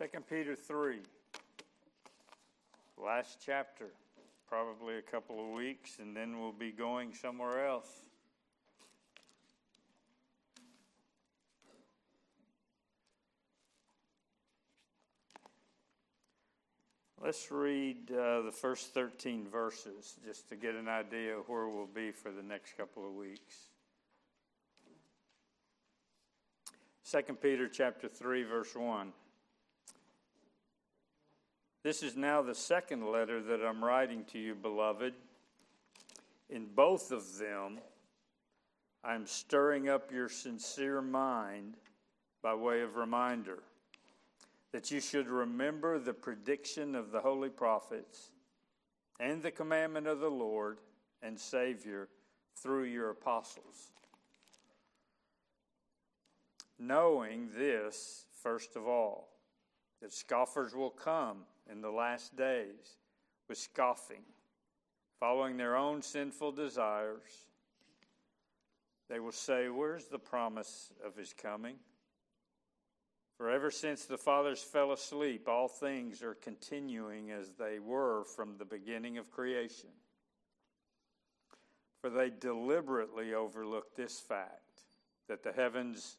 Second Peter 3, last chapter, probably a couple of weeks, and then we'll be going somewhere else. Let's read uh, the first 13 verses just to get an idea of where we'll be for the next couple of weeks. 2 Peter chapter 3 verse 1. This is now the second letter that I'm writing to you, beloved. In both of them, I'm stirring up your sincere mind by way of reminder that you should remember the prediction of the holy prophets and the commandment of the Lord and Savior through your apostles. Knowing this, first of all, that scoffers will come in the last days with scoffing, following their own sinful desires. They will say, Where's the promise of his coming? For ever since the fathers fell asleep, all things are continuing as they were from the beginning of creation. For they deliberately overlooked this fact that the heavens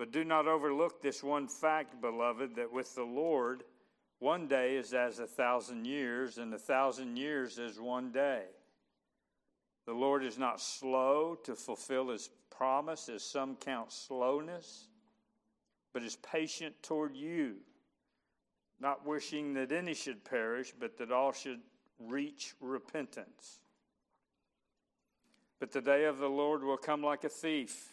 But do not overlook this one fact, beloved, that with the Lord, one day is as a thousand years, and a thousand years as one day. The Lord is not slow to fulfill his promise, as some count slowness, but is patient toward you, not wishing that any should perish, but that all should reach repentance. But the day of the Lord will come like a thief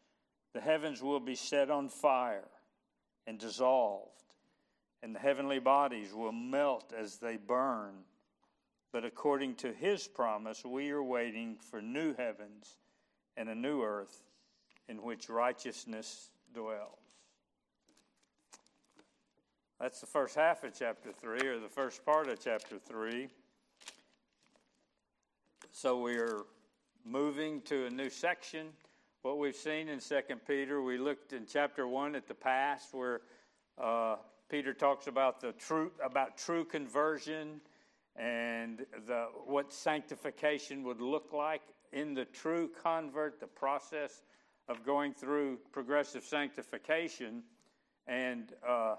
the heavens will be set on fire and dissolved, and the heavenly bodies will melt as they burn. But according to his promise, we are waiting for new heavens and a new earth in which righteousness dwells. That's the first half of chapter 3, or the first part of chapter 3. So we are moving to a new section what we've seen in Second Peter. We looked in chapter one at the past, where uh, Peter talks about the true about true conversion and the what sanctification would look like in the true convert, the process of going through progressive sanctification, and uh,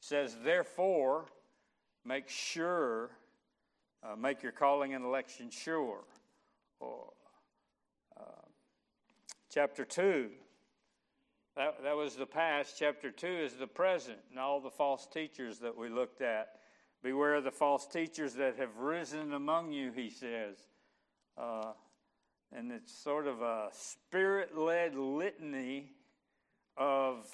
says therefore, make sure, uh, make your calling and election sure. Or, Chapter 2, that, that was the past. Chapter 2 is the present and all the false teachers that we looked at. Beware of the false teachers that have risen among you, he says. Uh, and it's sort of a spirit led litany of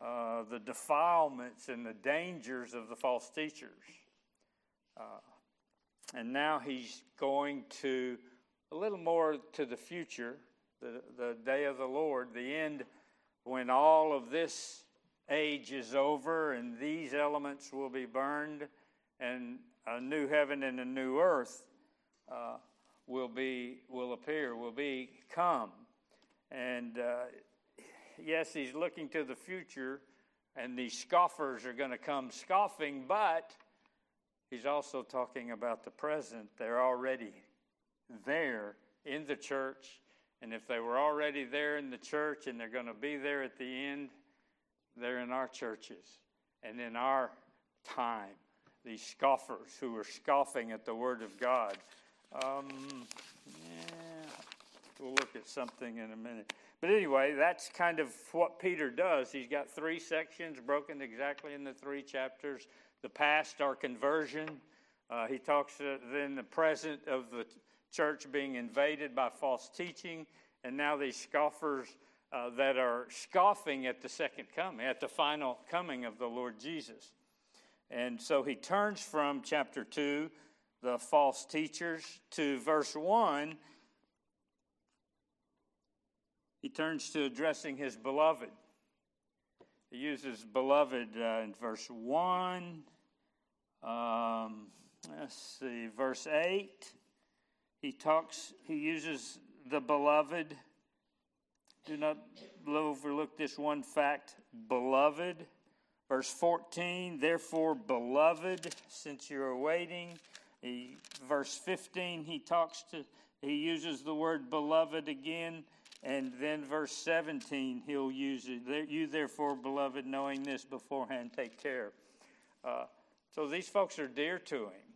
uh, the defilements and the dangers of the false teachers. Uh, and now he's going to a little more to the future the, the day of the Lord, the end when all of this age is over and these elements will be burned and a new heaven and a new earth uh, will be will appear will be come. And uh, yes he's looking to the future and these scoffers are going to come scoffing but he's also talking about the present. They're already there in the church and if they were already there in the church and they're going to be there at the end, they're in our churches and in our time. These scoffers who are scoffing at the Word of God. Um, yeah, we'll look at something in a minute. But anyway, that's kind of what Peter does. He's got three sections broken exactly in the three chapters the past, our conversion. Uh, he talks uh, then the present of the church being invaded by false teaching, and now these scoffers uh, that are scoffing at the second coming, at the final coming of the Lord Jesus. And so he turns from chapter 2, the false teachers, to verse 1. He turns to addressing his beloved. He uses beloved uh, in verse 1. Um, let's see, verse 8. He talks, he uses the beloved do not overlook this one fact, beloved. Verse 14, therefore, beloved, since you're waiting. He, verse 15, he talks to, he uses the word beloved again. And then verse 17, he'll use it. You, therefore, beloved, knowing this beforehand, take care. Uh, so these folks are dear to him.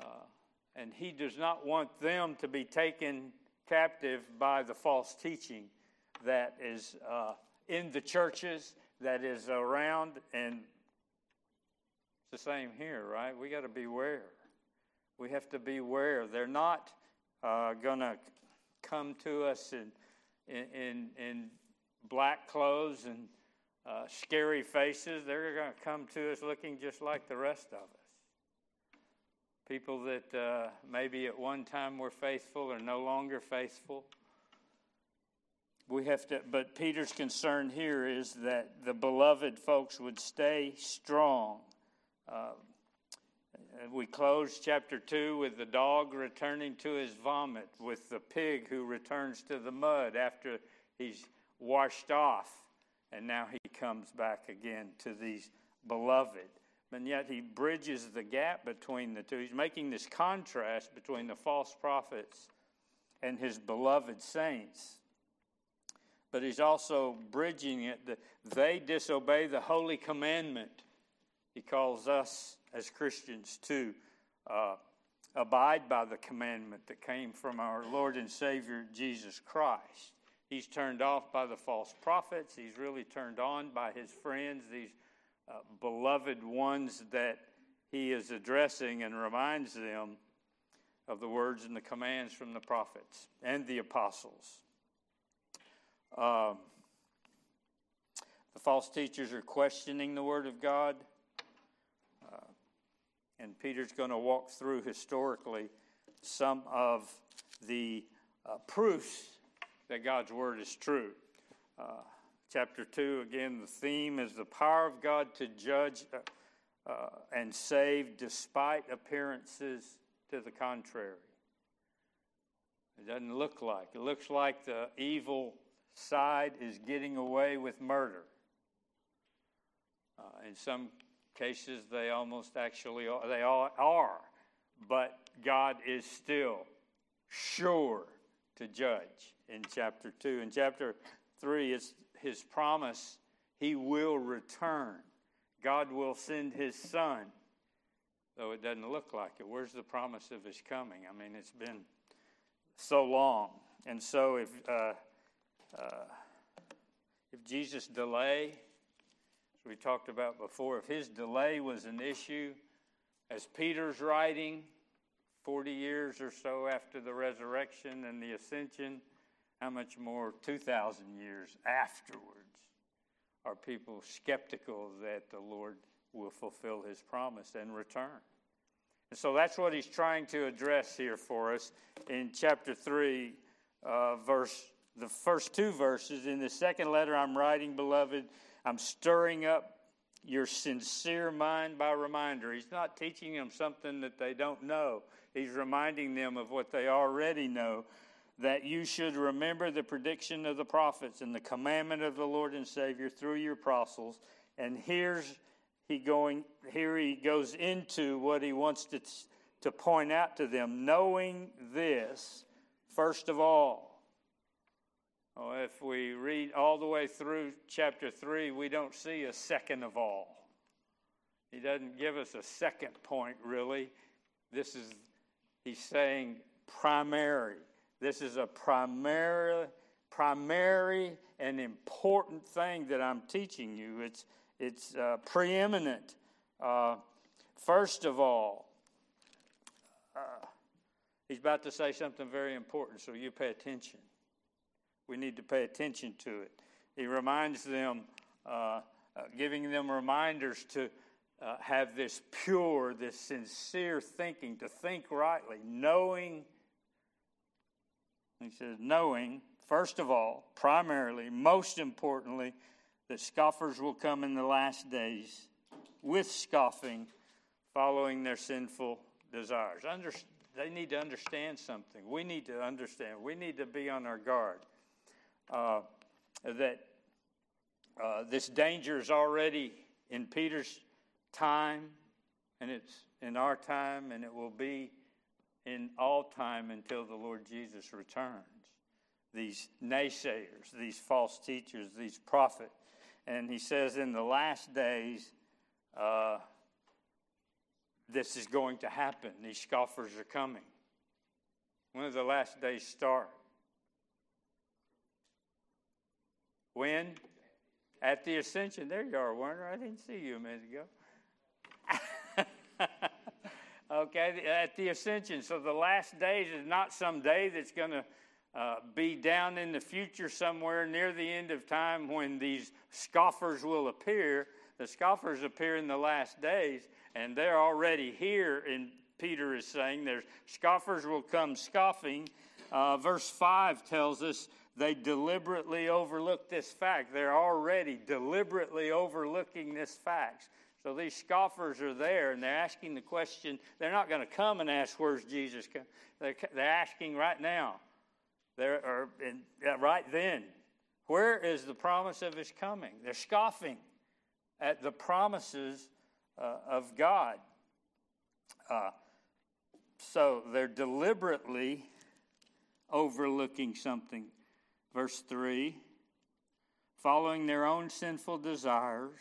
Uh, and he does not want them to be taken captive by the false teaching that is uh, in the churches, that is around, and it's the same here, right? We got to beware. We have to beware. They're not uh, going to come to us in, in, in black clothes and uh, scary faces. They're going to come to us looking just like the rest of us. People that uh, maybe at one time were faithful are no longer faithful. We have to, but Peter's concern here is that the beloved folks would stay strong. Uh, we close chapter 2 with the dog returning to his vomit, with the pig who returns to the mud after he's washed off, and now he comes back again to these beloved and yet he bridges the gap between the two. He's making this contrast between the false prophets and his beloved saints. But he's also bridging it. That they disobey the holy commandment. He calls us as Christians to uh, abide by the commandment that came from our Lord and Savior Jesus Christ. He's turned off by the false prophets. He's really turned on by his friends, these uh, beloved ones that he is addressing and reminds them of the words and the commands from the prophets and the apostles. Um, the false teachers are questioning the Word of God. Uh, and Peter's going to walk through historically some of the uh, proofs that God's Word is true. Uh, chapter 2, again, the theme is the power of God to judge uh, uh, and save despite appearances to the contrary. It doesn't look like. It looks like the evil side is getting away with murder. Uh, in some cases, they almost actually are, they all are, but God is still sure to judge in chapter 2. In chapter 3, it's his promise, he will return. God will send his son, though it doesn't look like it. Where's the promise of his coming? I mean, it's been so long. And so if, uh, uh, if Jesus' delay, as we talked about before, if his delay was an issue, as Peter's writing, 40 years or so after the resurrection and the ascension, how much more 2,000 years afterwards are people skeptical that the Lord will fulfill his promise and return? And so that's what he's trying to address here for us in chapter 3, uh, verse the first two verses. In the second letter I'm writing, beloved, I'm stirring up your sincere mind by reminder. He's not teaching them something that they don't know. He's reminding them of what they already know that you should remember the prediction of the prophets and the commandment of the Lord and Savior through your apostles. And here's he going here he goes into what he wants to to point out to them knowing this first of all Well, if we read all the way through chapter 3, we don't see a second of all. He doesn't give us a second point, really. This is, he's saying primary. This is a primary, primary and important thing that I'm teaching you. It's, it's uh, preeminent. Uh, first of all, uh, he's about to say something very important, so you pay attention. We need to pay attention to it. He reminds them, uh, uh, giving them reminders to uh, have this pure, this sincere thinking, to think rightly, knowing. He says, knowing, first of all, primarily, most importantly, that scoffers will come in the last days with scoffing, following their sinful desires. Under, they need to understand something. We need to understand. We need to be on our guard. Uh, that uh, this danger is already in Peter's time, and it's in our time, and it will be in all time until the Lord Jesus returns. These naysayers, these false teachers, these prophets. And he says, in the last days, uh, this is going to happen. These scoffers are coming. When does the last days start? When? At the ascension. There you are, Werner. I didn't see you a minute ago. okay, at the ascension. So the last days is not some day that's going to uh, be down in the future somewhere near the end of time when these scoffers will appear. The scoffers appear in the last days, and they're already here. And Peter is saying there's scoffers will come scoffing. Uh, verse 5 tells us they deliberately overlook this fact. They're already deliberately overlooking this fact. So these scoffers are there and they're asking the question. They're not going to come and ask, Where's Jesus? They're, they're asking right now. They're, or in, right then, Where is the promise of his coming? They're scoffing at the promises uh, of God. Uh, so they're deliberately overlooking something. Verse 3 following their own sinful desires,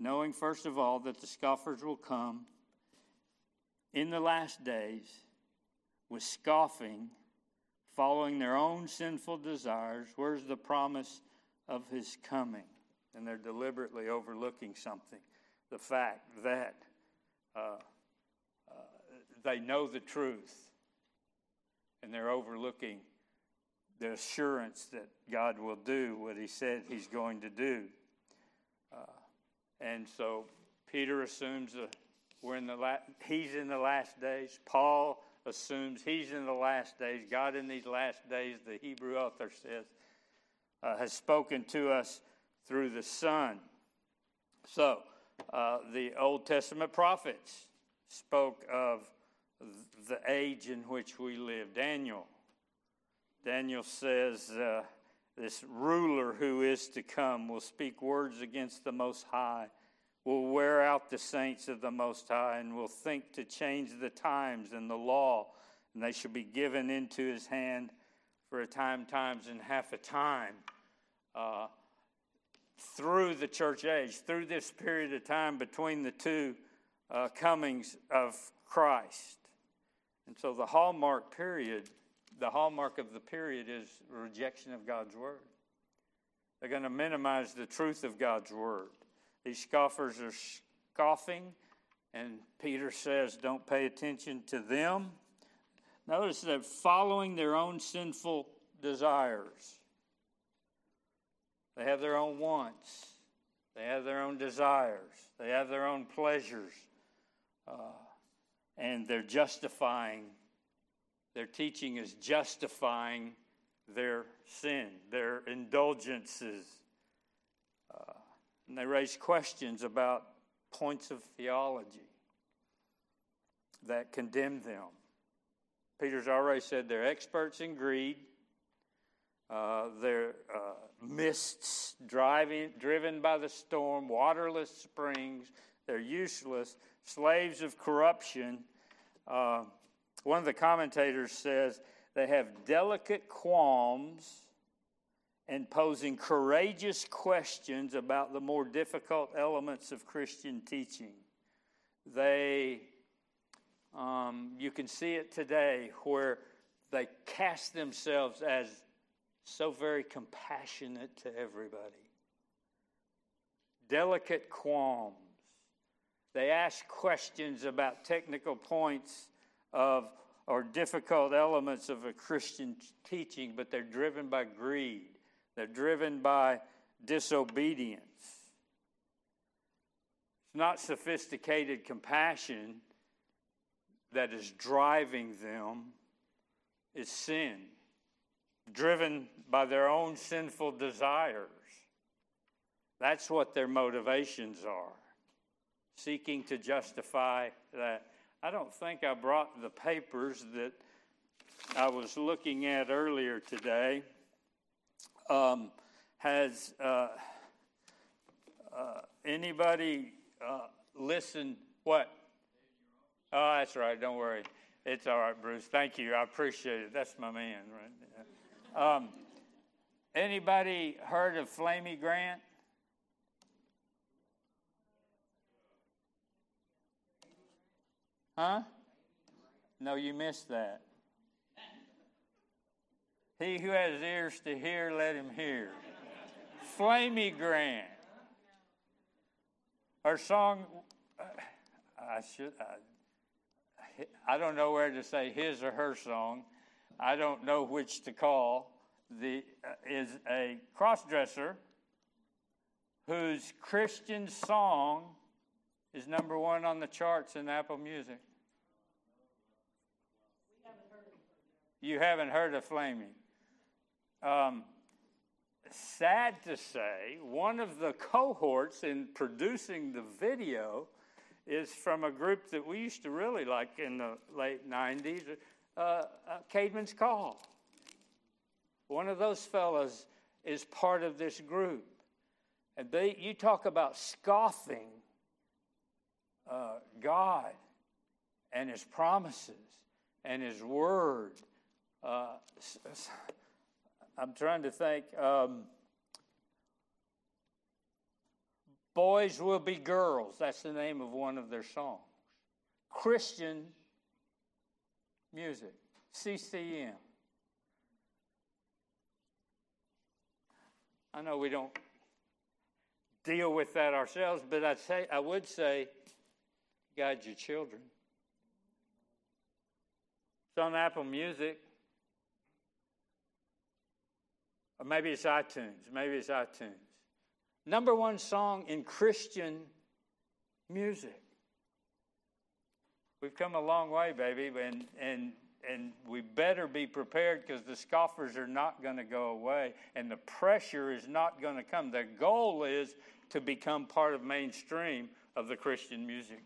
knowing first of all that the scoffers will come in the last days with scoffing, following their own sinful desires. Where's the promise of his coming? And they're deliberately overlooking something the fact that uh, uh, they know the truth and they're overlooking the assurance that God will do what He said He's going to do. And so Peter assumes that we're in the la- He's in the last days. Paul assumes He's in the last days. God in these last days, the Hebrew author says, uh, has spoken to us through the Son. So uh, the Old Testament prophets spoke of the age in which we live. Daniel Daniel says, uh, This ruler who is to come will speak words against the Most High, will wear out the saints of the Most High, and will think to change the times and the law, and they shall be given into his hand for a time, times, and half a time. Uh, through the church age, through this period of time between the two uh, comings of Christ. And so the hallmark period the hallmark of the period is rejection of God's word. They're going to minimize the truth of God's word. These scoffers are scoffing, and Peter says, don't pay attention to them. Notice they're following their own sinful desires. They have their own wants, they have their own desires, they have their own pleasures, uh, and they're justifying their teaching is justifying their sin, their indulgences. Uh, and they raise questions about points of theology that condemn them. Peter's already said they're experts in greed. Uh, they're uh, mists driving, driven by the storm, waterless springs. They're useless, slaves of corruption. Uh, one of the commentators says they have delicate qualms and posing courageous questions about the more difficult elements of Christian teaching. They, um, you can see it today where they cast themselves as so very compassionate to everybody. Delicate qualms. They ask questions about technical points of or difficult elements of a Christian teaching, but they're driven by greed. They're driven by disobedience. It's not sophisticated compassion that is driving them, it's sin, driven by their own sinful desires. That's what their motivations are, seeking to justify that. I don't think I brought the papers that I was looking at earlier today. Um, has uh, uh, anybody uh, listened? What? Oh, that's right. Don't worry. It's all right, Bruce. Thank you. I appreciate it. That's my man, right? Um, anybody heard of Flamy Grant? Huh? No, you missed that. He who has ears to hear, let him hear. Flamy Grant. Her song, I should, I, I don't know where to say his or her song. I don't know which to call. The uh, is a crossdresser whose Christian song is number one on the charts in Apple Music. You haven't heard of Flaming. Um, sad to say, one of the cohorts in producing the video is from a group that we used to really like in the late 90s, uh, uh, Caedmon's Call. One of those fellows is part of this group. And they, you talk about scoffing uh, God and His promises and His Word. Uh, I'm trying to think. Um, Boys Will Be Girls, that's the name of one of their songs. Christian music, CCM. I know we don't deal with that ourselves, but I'd say, I would say, guide your children. It's on Apple Music. Or maybe it's iTunes. Maybe it's iTunes. Number one song in Christian music. We've come a long way, baby, and, and, and we better be prepared because the scoffers are not going to go away and the pressure is not going to come. The goal is to become part of mainstream of the Christian music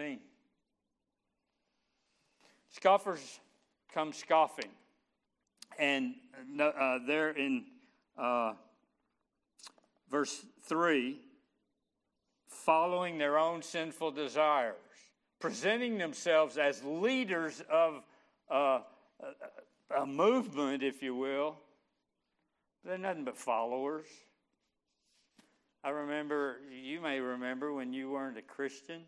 scene. Scoffers come scoffing and uh, there in uh, verse 3 following their own sinful desires, presenting themselves as leaders of uh, a movement, if you will. They're nothing but followers. I remember, you may remember when you weren't a Christian,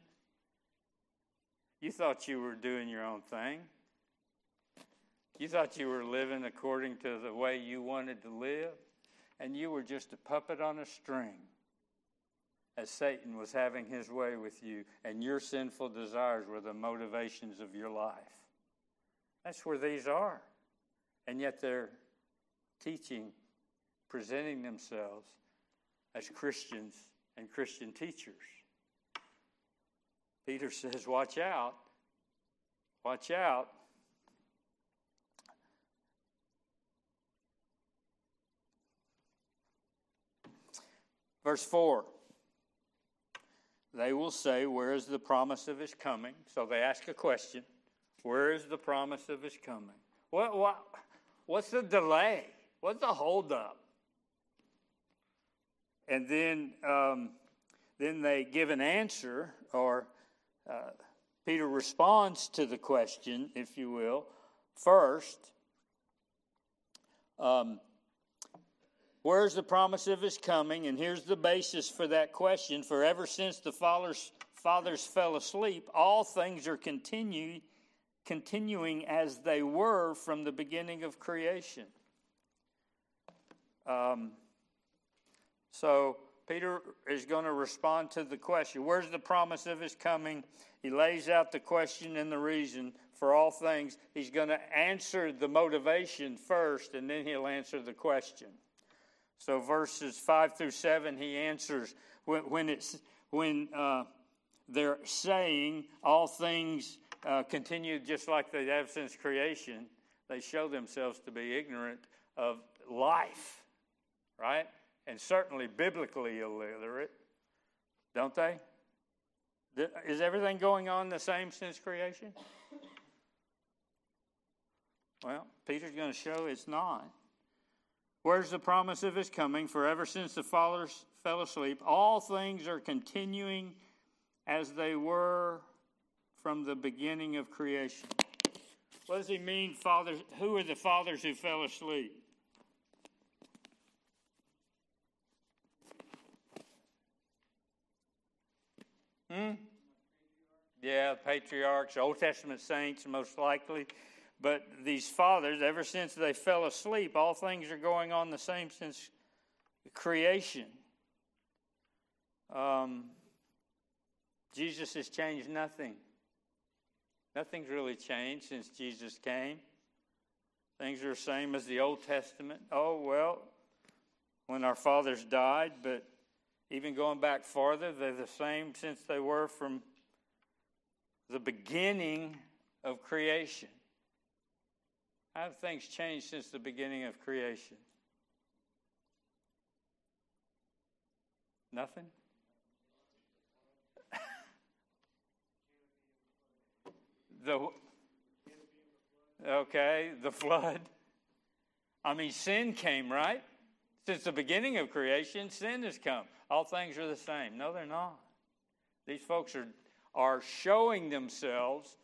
you thought you were doing your own thing. You thought you were living according to the way you wanted to live, and you were just a puppet on a string as Satan was having his way with you, and your sinful desires were the motivations of your life. That's where these are. And yet they're teaching, presenting themselves as Christians and Christian teachers. Peter says, Watch out. Watch out. Verse 4 They will say, Where is the promise of his coming? So they ask a question Where is the promise of his coming? What, what, what's the delay? What's the holdup? And then, um, then they give an answer, or uh, Peter responds to the question, if you will, first. Um, Where's the promise of his coming? And here's the basis for that question. For ever since the fathers, fathers fell asleep, all things are continue, continuing as they were from the beginning of creation. Um, so Peter is going to respond to the question Where's the promise of his coming? He lays out the question and the reason for all things. He's going to answer the motivation first, and then he'll answer the question. So verses five through seven, he answers when, when it's when uh, they're saying all things uh, continue just like they have since creation. They show themselves to be ignorant of life, right? And certainly biblically illiterate, don't they? Is everything going on the same since creation? Well, Peter's going to show it's not. Where's the promise of his coming? For ever since the fathers fell asleep, all things are continuing as they were from the beginning of creation. What does he mean, fathers? Who are the fathers who fell asleep? Hmm? Yeah, patriarchs, Old Testament saints, most likely. But these fathers, ever since they fell asleep, all things are going on the same since creation. Um, Jesus has changed nothing. Nothing's really changed since Jesus came. Things are the same as the Old Testament. Oh, well, when our fathers died, but even going back farther, they're the same since they were from the beginning of creation. How have things changed since the beginning of creation? Nothing? the okay, the flood. I mean, sin came, right? Since the beginning of creation, sin has come. All things are the same. No, they're not. These folks are, are showing themselves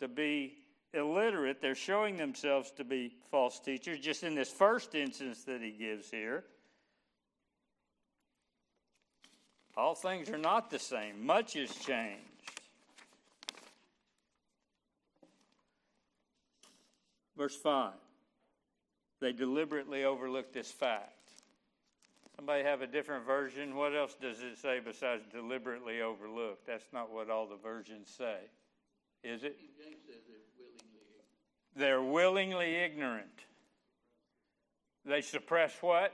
to be illiterate. They're showing themselves to be false teachers, just in this first instance that he gives here. All things are not the same, much has changed. Verse 5 They deliberately overlooked this fact. Somebody have a different version? What else does it say besides deliberately overlooked? That's not what all the versions say, is it? They're willingly ignorant. They suppress what?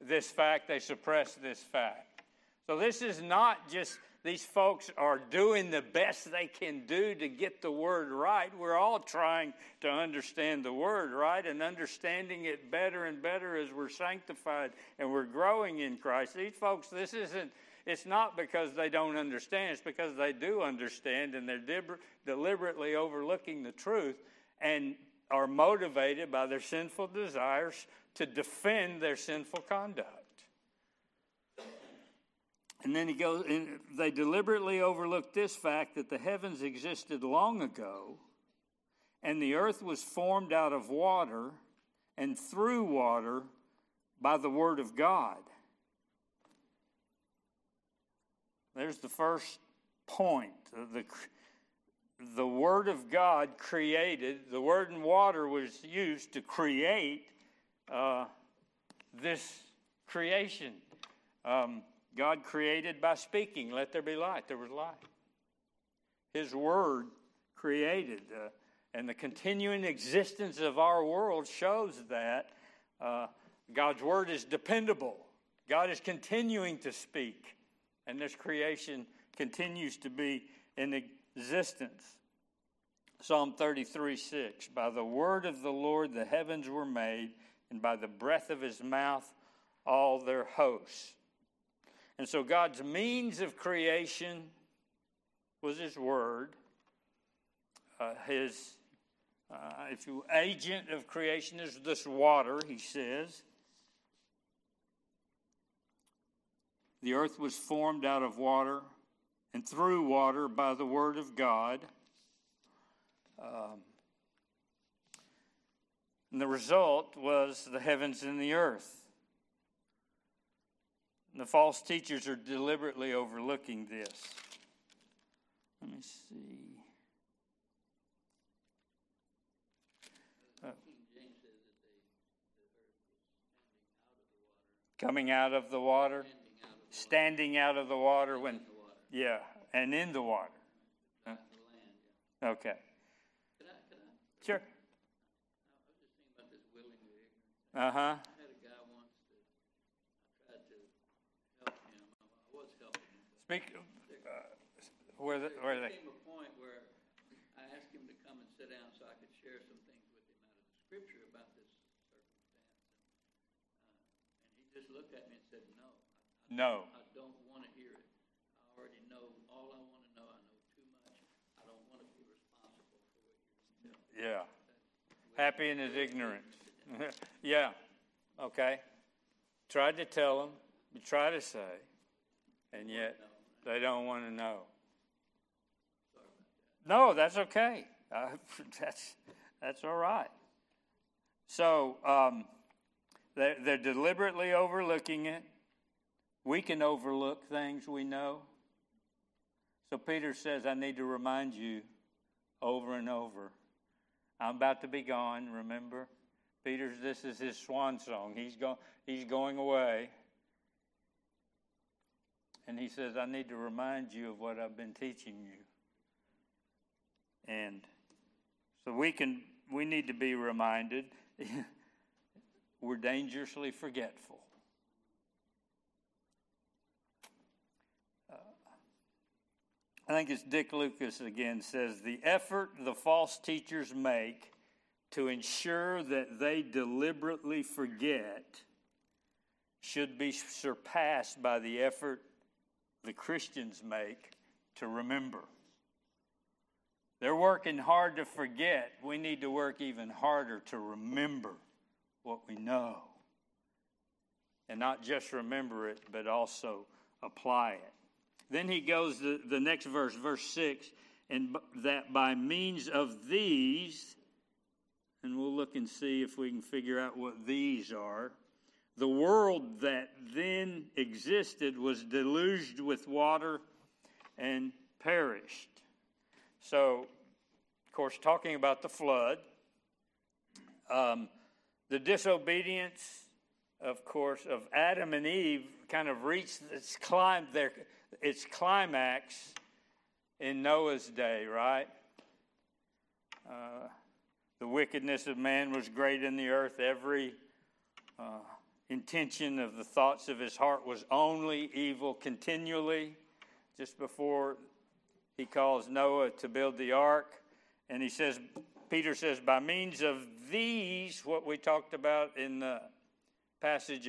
This fact. They suppress this fact. So this is not just these folks are doing the best they can do to get the word right. We're all trying to understand the word right and understanding it better and better as we're sanctified and we're growing in Christ. These folks, this isn't it's not because they don't understand, it's because they do understand and they're deliberately overlooking the truth and are motivated by their sinful desires to defend their sinful conduct. And then he goes, and they deliberately overlooked this fact that the heavens existed long ago, and the earth was formed out of water and through water by the word of God. There's the first point. The, the Word of God created, the Word and water was used to create uh, this creation. Um, God created by speaking, let there be light. There was light. His Word created. Uh, and the continuing existence of our world shows that uh, God's Word is dependable. God is continuing to speak and this creation continues to be in existence. Psalm 33 6 By the word of the Lord the heavens were made, and by the breath of his mouth all their hosts. And so God's means of creation was his word. Uh, his uh, if you agent of creation is this water, he says. The earth was formed out of water and through water by the word of God. Um, and the result was the heavens and the earth. The false teachers are deliberately overlooking this. Let me see. coming out of the water, standing out of the water when, yeah, and in the water. Okay. Sure. Uh huh. Speak. Uh, where the, where they? came a point where I asked him to come and sit down so I could share some things with him out of the scripture about this circumstance, and, uh, and he just looked at me and said, no. I, no. I don't want to hear it. I already know all I want to know. I know too much. I don't want to be responsible for what you're. Yeah. Happy in his ignorance. yeah. Okay. Tried to tell him, you try to say, and yet they don't want to know. No, that's okay. Uh, that's that's all right. So um, they're, they're deliberately overlooking it. We can overlook things we know. So Peter says, I need to remind you over and over. I'm about to be gone, remember? Peter's this is his swan song. He's go, he's going away. And he says, I need to remind you of what I've been teaching you. And so we can we need to be reminded. we're dangerously forgetful. Uh, I think it's Dick Lucas again says the effort the false teachers make to ensure that they deliberately forget should be surpassed by the effort the Christians make to remember. They're working hard to forget. We need to work even harder to remember what we know. And not just remember it, but also apply it. Then he goes to the next verse, verse 6, and that by means of these, and we'll look and see if we can figure out what these are. The world that then existed was deluged with water and perished. So, of course, talking about the flood, um, the disobedience, of course, of Adam and Eve kind of reached its, climb, their, its climax in Noah's day, right? Uh, the wickedness of man was great in the earth. Every uh, intention of the thoughts of his heart was only evil continually. Just before he calls Noah to build the ark, and he says, Peter says, by means of these, what we talked about in the passage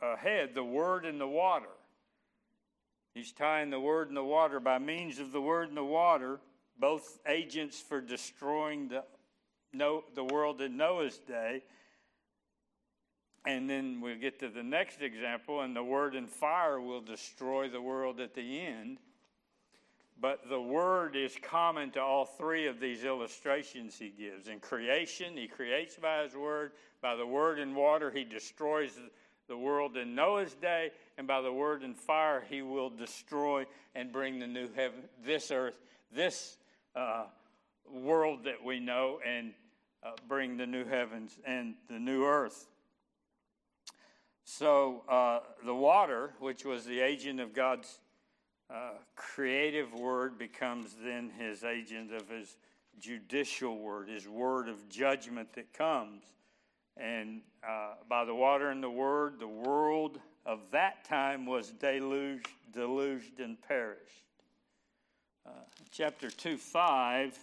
ahead, the word and the water. He's tying the word and the water by means of the word and the water, both agents for destroying the, the world in Noah's day. And then we'll get to the next example, and the word and fire will destroy the world at the end. But the word is common to all three of these illustrations he gives. In creation, he creates by his word. By the word and water, he destroys the world in Noah's day. And by the word and fire, he will destroy and bring the new heaven, this earth, this uh, world that we know, and uh, bring the new heavens and the new earth. So uh, the water, which was the agent of God's uh, creative word becomes then his agent of his judicial word, his word of judgment that comes. And uh, by the water and the word, the world of that time was deluged, deluged and perished. Uh, chapter 2 5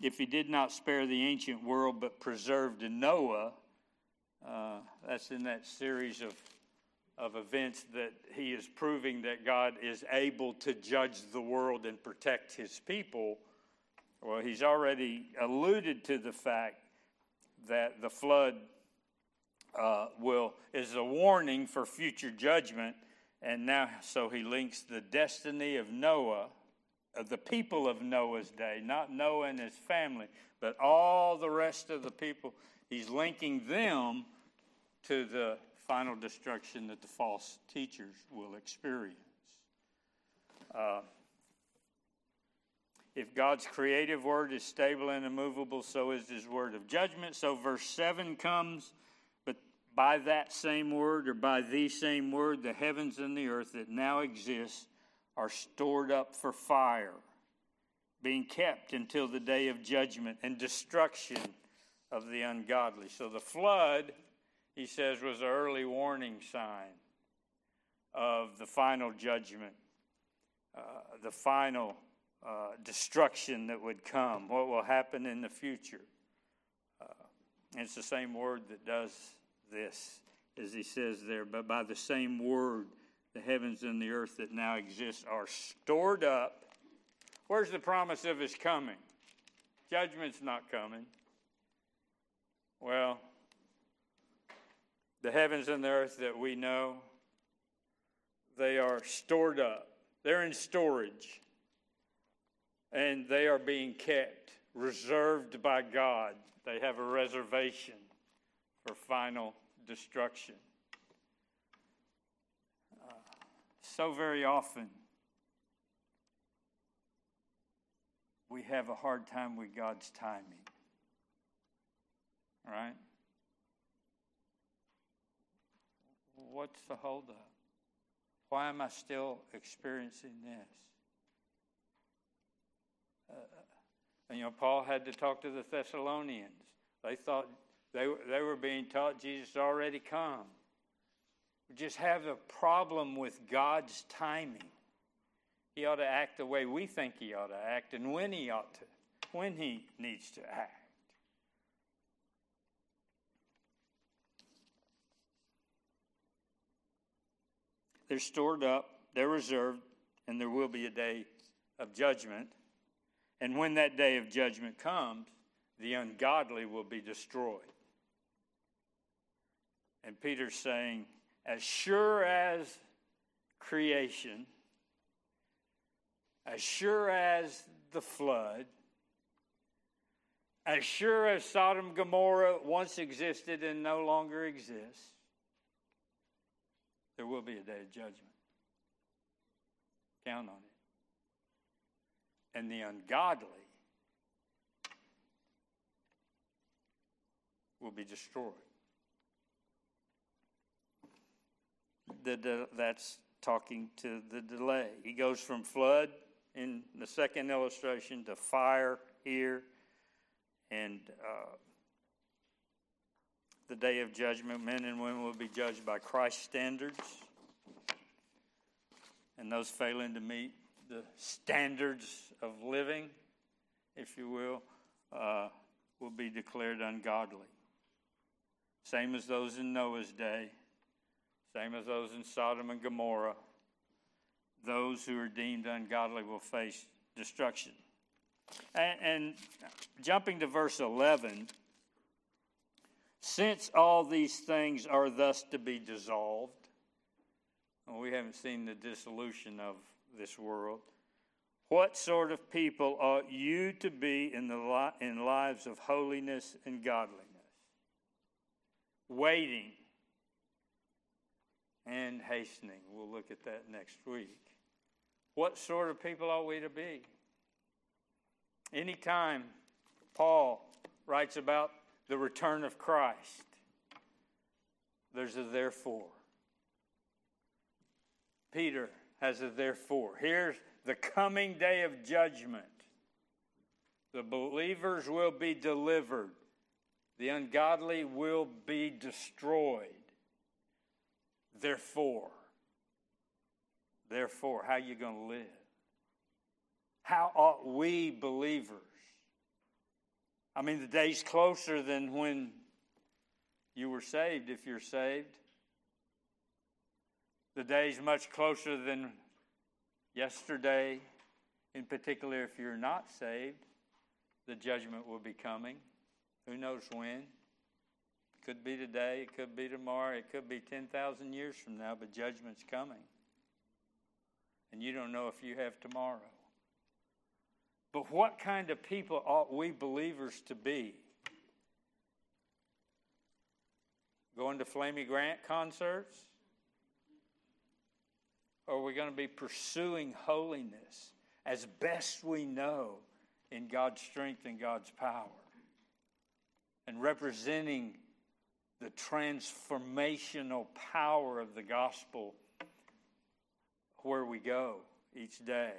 If he did not spare the ancient world but preserved Noah, uh, that's in that series of of events that he is proving that God is able to judge the world and protect his people. Well, he's already alluded to the fact that the flood uh, will is a warning for future judgment, and now so he links the destiny of Noah, of the people of Noah's day, not Noah and his family, but all the rest of the people. He's linking them to the final destruction that the false teachers will experience. Uh, if God's creative word is stable and immovable, so is his word of judgment. So verse 7 comes, but by that same word, or by the same word, the heavens and the earth that now exist are stored up for fire, being kept until the day of judgment and destruction of the ungodly. So the flood, he says, was an early warning sign of the final judgment, uh, the final uh, destruction that would come, what will happen in the future. Uh, it's the same word that does this, as he says there, but by the same word, the heavens and the earth that now exist are stored up. Where's the promise of his coming? Judgment's not coming. Well, the heavens and the earth that we know, they are stored up. They're in storage and they are being kept, reserved by God. They have a reservation for final destruction. Uh, so very often, we have a hard time with God's timing. Right? What's the holdup? Why am I still experiencing this? Uh, you know, Paul had to talk to the Thessalonians. They thought they, they were being taught Jesus already come. We just have a problem with God's timing. He ought to act the way we think he ought to act and when he ought to, when he needs to act. They're stored up, they're reserved, and there will be a day of judgment. And when that day of judgment comes, the ungodly will be destroyed. And Peter's saying, as sure as creation, as sure as the flood, as sure as Sodom and Gomorrah once existed and no longer exists, there will be a day of judgment. Count on it and the ungodly will be destroyed. The, that's talking to the delay. He goes from flood in the second illustration to fire here, and uh, the day of judgment, men and women will be judged by Christ's standards, and those failing to meet the standards of living, if you will, uh, will be declared ungodly. Same as those in Noah's day, same as those in Sodom and Gomorrah. Those who are deemed ungodly will face destruction. And, and jumping to verse 11, since all these things are thus to be dissolved, well, we haven't seen the dissolution of this world. What sort of people ought you to be in, the li- in lives of holiness and godliness? Waiting and hastening. We'll look at that next week. What sort of people ought we to be? Anytime Paul writes about the return of Christ, there's a therefore. Peter has a therefore. Here's the coming day of judgment. The believers will be delivered, the ungodly will be destroyed. Therefore, therefore, how are you going to live? How ought we believers? I mean, the day's closer than when you were saved, if you're saved. The day's much closer than yesterday. In particular, if you're not saved, the judgment will be coming. Who knows when? It could be today, it could be tomorrow, it could be 10,000 years from now, but judgment's coming. And you don't know if you have tomorrow. But what kind of people ought we believers to be? Going to Flamy Grant concerts? Or are we going to be pursuing holiness as best we know in God's strength and God's power? And representing the transformational power of the gospel where we go each day.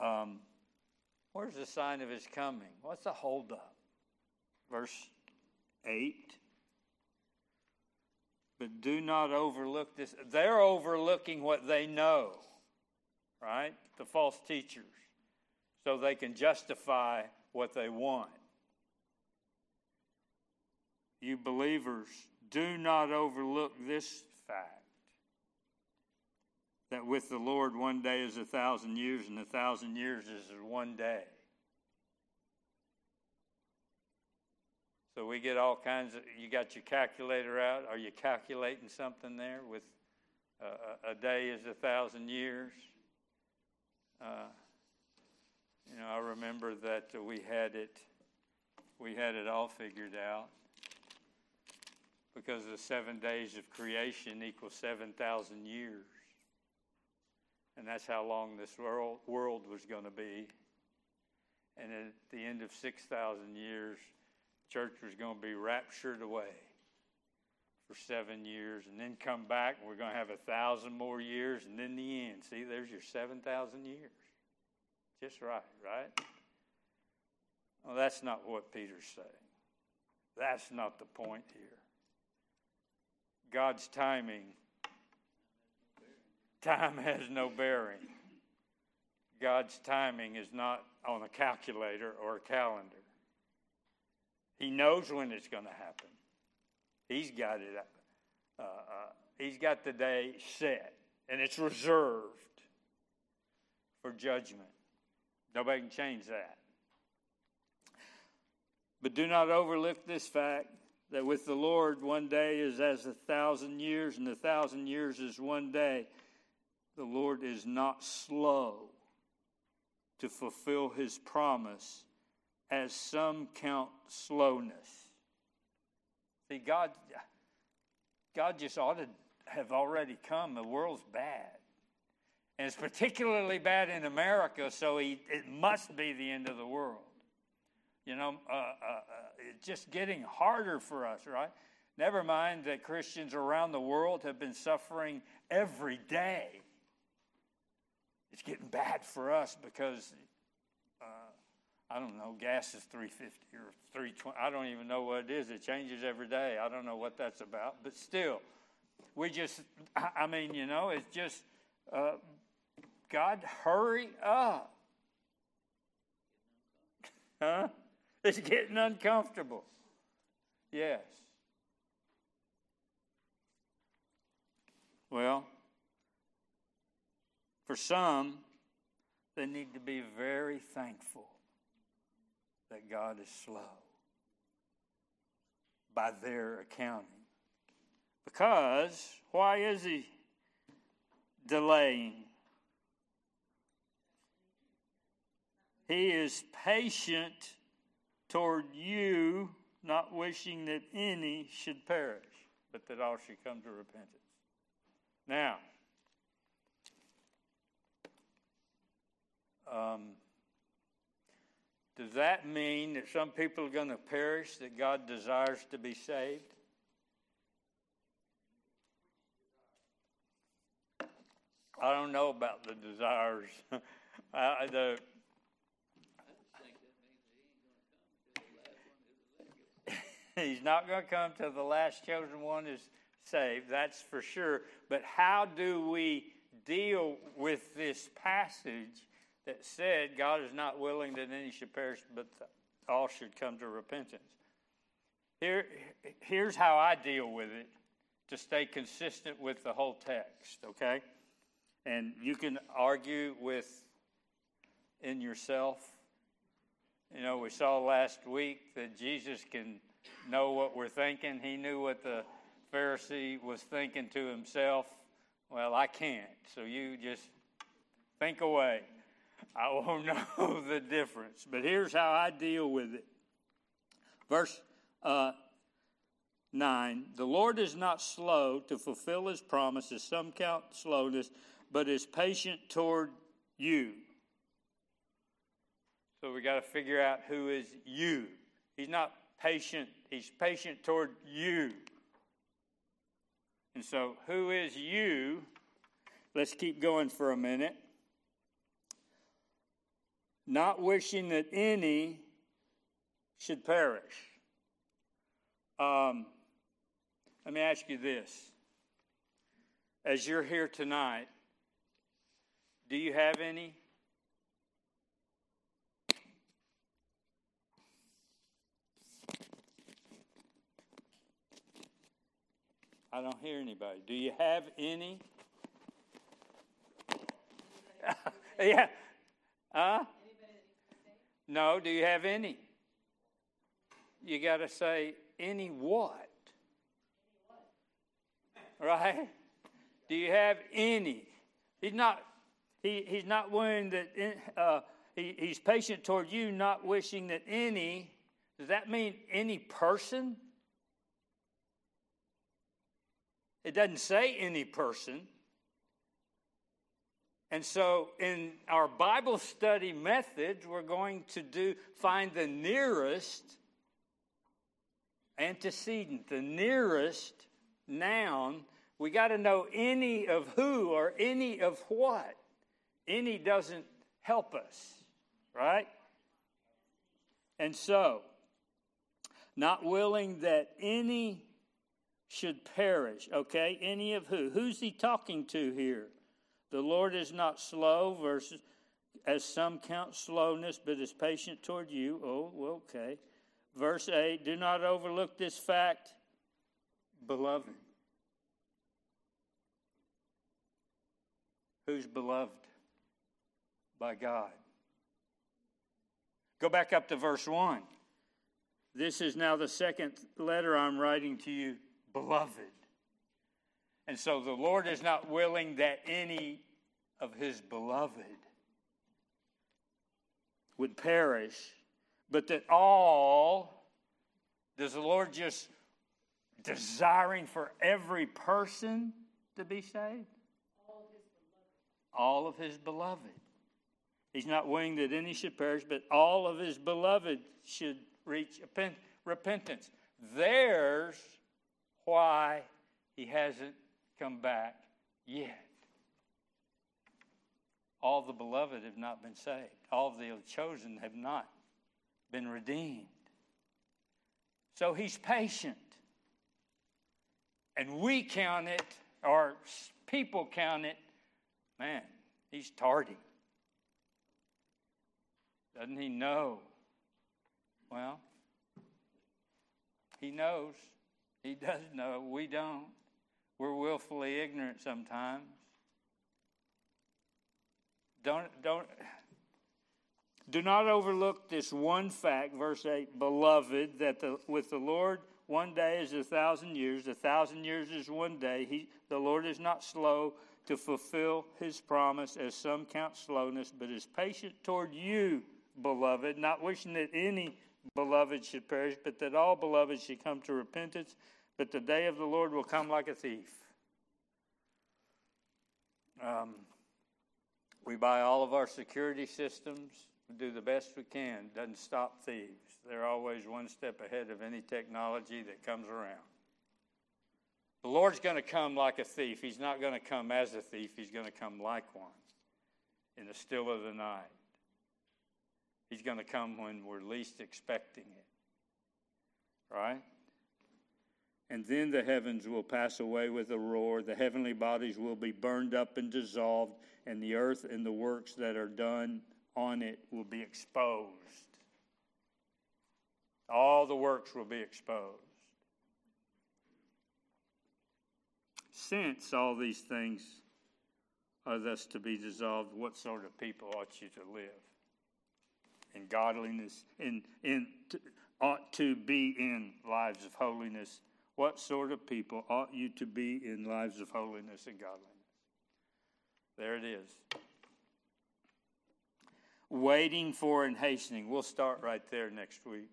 Um, where's the sign of his coming? What's the holdup? Verse 8. But do not overlook this. They're overlooking what they know, right? The false teachers. So they can justify what they want. You believers, do not overlook this fact that with the Lord, one day is a thousand years, and a thousand years is one day. So we get all kinds of. You got your calculator out. Are you calculating something there? With uh, a day is a thousand years. Uh, you know, I remember that we had it. We had it all figured out because the seven days of creation equals seven thousand years. And that's how long this world, world was going to be. And at the end of 6,000 years, church was going to be raptured away for seven years and then come back. And we're going to have a thousand more years and then the end. See, there's your 7,000 years. Just right, right? Well, that's not what Peter's saying. That's not the point here. God's timing Time has no bearing. God's timing is not on a calculator or a calendar. He knows when it's going to happen. He's got it. Uh, uh, he's got the day set, and it's reserved for judgment. Nobody can change that. But do not overlook this fact that with the Lord, one day is as a thousand years, and a thousand years is one day. The Lord is not slow to fulfill his promise, as some count slowness. See, God, God just ought to have already come. The world's bad. And it's particularly bad in America, so he, it must be the end of the world. You know, uh, uh, uh, it's just getting harder for us, right? Never mind that Christians around the world have been suffering every day it's getting bad for us because uh, I don't know, gas is 350 or 320. I don't even know what it is. It changes every day. I don't know what that's about. But still, we just, I mean, you know, it's just, uh, God, hurry up. huh? It's getting uncomfortable. Yes. Well, for some, they need to be very thankful that God is slow by their accounting. Because, why is He delaying? He is patient toward you, not wishing that any should perish, but that all should come to repentance. Now, Um, does that mean that some people are going to perish that God desires to be saved? I don't know about the desires. uh, the, he's not going to come till the last chosen one is saved, that's for sure. But how do we deal with this passage that said God is not willing that any should perish, but all should come to repentance. Here, here's how I deal with it to stay consistent with the whole text, okay? And you can argue with in yourself. You know, we saw last week that Jesus can know what we're thinking. He knew what the Pharisee was thinking to himself. Well, I can't. So you just think away. I won't know the difference. But here's how I deal with it. Verse uh, 9 The Lord is not slow to fulfill his promises, some count slowness, but is patient toward you. So we got to figure out who is you. He's not patient, he's patient toward you. And so, who is you? Let's keep going for a minute. Not wishing that any should perish. Um, let me ask you this. As you're here tonight, do you have any? I don't hear anybody. Do you have any? yeah. Huh? No, do you have any? You got to say, any what? Right? Do you have any? He's not. He, he's not willing that. Uh, he, he's patient toward you, not wishing that any. Does that mean any person? It doesn't say any person. And so in our Bible study method, we're going to do find the nearest antecedent, the nearest noun. We got to know any of who or any of what. Any doesn't help us, right? And so, not willing that any should perish. Okay, any of who? Who's he talking to here? The Lord is not slow, versus as some count slowness, but is patient toward you. Oh, okay. Verse 8 Do not overlook this fact, beloved. Who's beloved? By God. Go back up to verse 1. This is now the second letter I'm writing to you beloved. And so the Lord is not willing that any of his beloved would perish, but that all, does the Lord just desiring for every person to be saved? All of his beloved. He's not willing that any should perish, but all of his beloved should reach repentance. There's why he hasn't come back yet. All the beloved have not been saved, all the chosen have not been redeemed. So he's patient. And we count it, or people count it, man, he's tardy. Doesn't he know? Well, he knows. He does know. We don't. We're willfully ignorant sometimes. Don't, don't, do not overlook this one fact, verse 8, beloved, that the, with the Lord one day is a thousand years, a thousand years is one day. He, the Lord is not slow to fulfill his promise, as some count slowness, but is patient toward you, beloved, not wishing that any beloved should perish, but that all beloved should come to repentance. But the day of the Lord will come like a thief. Um, we buy all of our security systems. We do the best we can. Doesn't stop thieves. They're always one step ahead of any technology that comes around. The Lord's going to come like a thief. He's not going to come as a thief. He's going to come like one in the still of the night. He's going to come when we're least expecting it. Right? And then the heavens will pass away with a roar. The heavenly bodies will be burned up and dissolved, and the earth and the works that are done on it will be exposed. All the works will be exposed. Since all these things are thus to be dissolved, what sort of people ought you to live? in godliness, in, in, ought to be in lives of holiness. What sort of people ought you to be in lives of holiness and godliness? There it is. Waiting for and hastening. We'll start right there next week.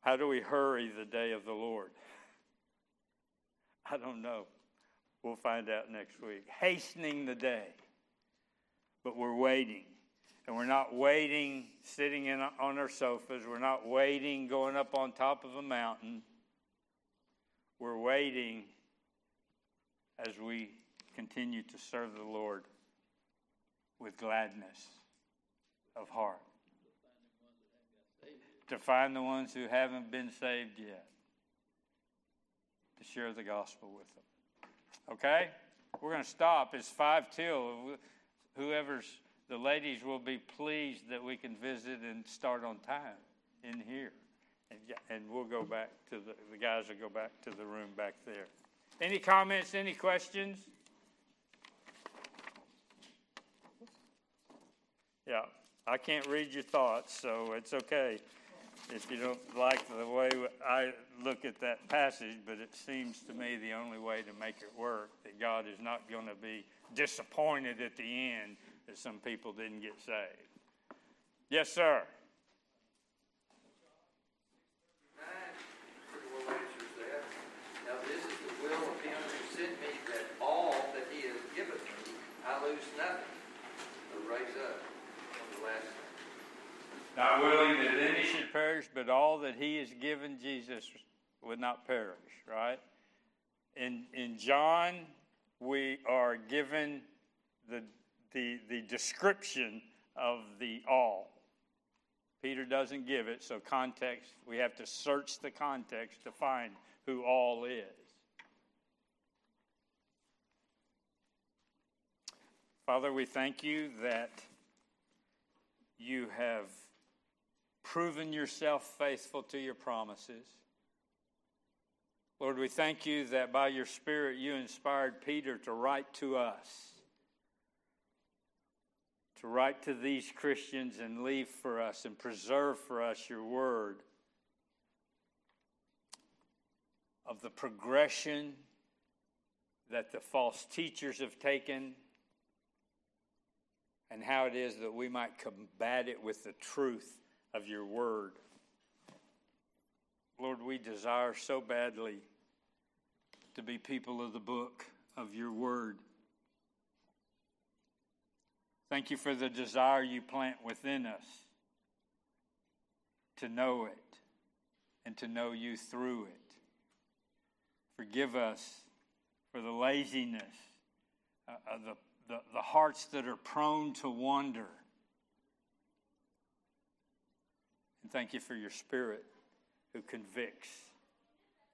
How do we hurry the day of the Lord? I don't know. We'll find out next week. Hastening the day. But we're waiting. And we're not waiting sitting in, on our sofas. We're not waiting going up on top of a mountain. We're waiting as we continue to serve the Lord with gladness of heart. To find the ones who haven't been saved yet. To share the gospel with them. Okay? We're going to stop. It's five till. Whoever's, the ladies will be pleased that we can visit and start on time in here. And, and we'll go back to the, the guys will go back to the room back there. Any comments, any questions? Yeah, I can't read your thoughts, so it's okay if you don't like the way I look at that passage, but it seems to me the only way to make it work that God is not going to be disappointed at the end that some people didn't get saved. Yes, sir. Not willing that any should perish, but all that he has given Jesus would not perish, right? In, in John, we are given the, the, the description of the all. Peter doesn't give it, so context, we have to search the context to find who all is. Father, we thank you that you have proven yourself faithful to your promises. Lord, we thank you that by your Spirit you inspired Peter to write to us, to write to these Christians and leave for us and preserve for us your word of the progression that the false teachers have taken and how it is that we might combat it with the truth of your word. Lord, we desire so badly to be people of the book of your word. Thank you for the desire you plant within us to know it and to know you through it. Forgive us for the laziness, uh, uh the, the, the hearts that are prone to wander And thank you for your spirit who convicts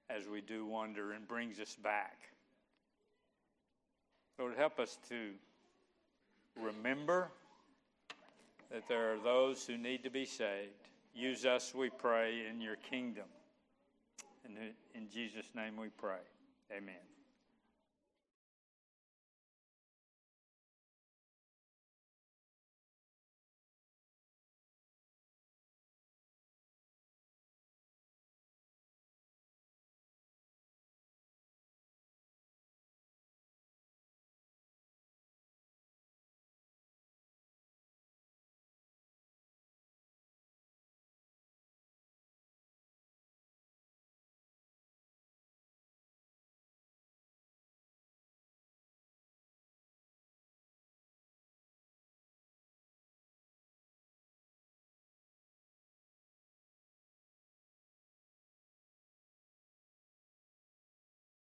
as we do wonder and brings us back. Lord, help us to remember that there are those who need to be saved. Use us, we pray, in your kingdom. And in Jesus' name we pray. Amen.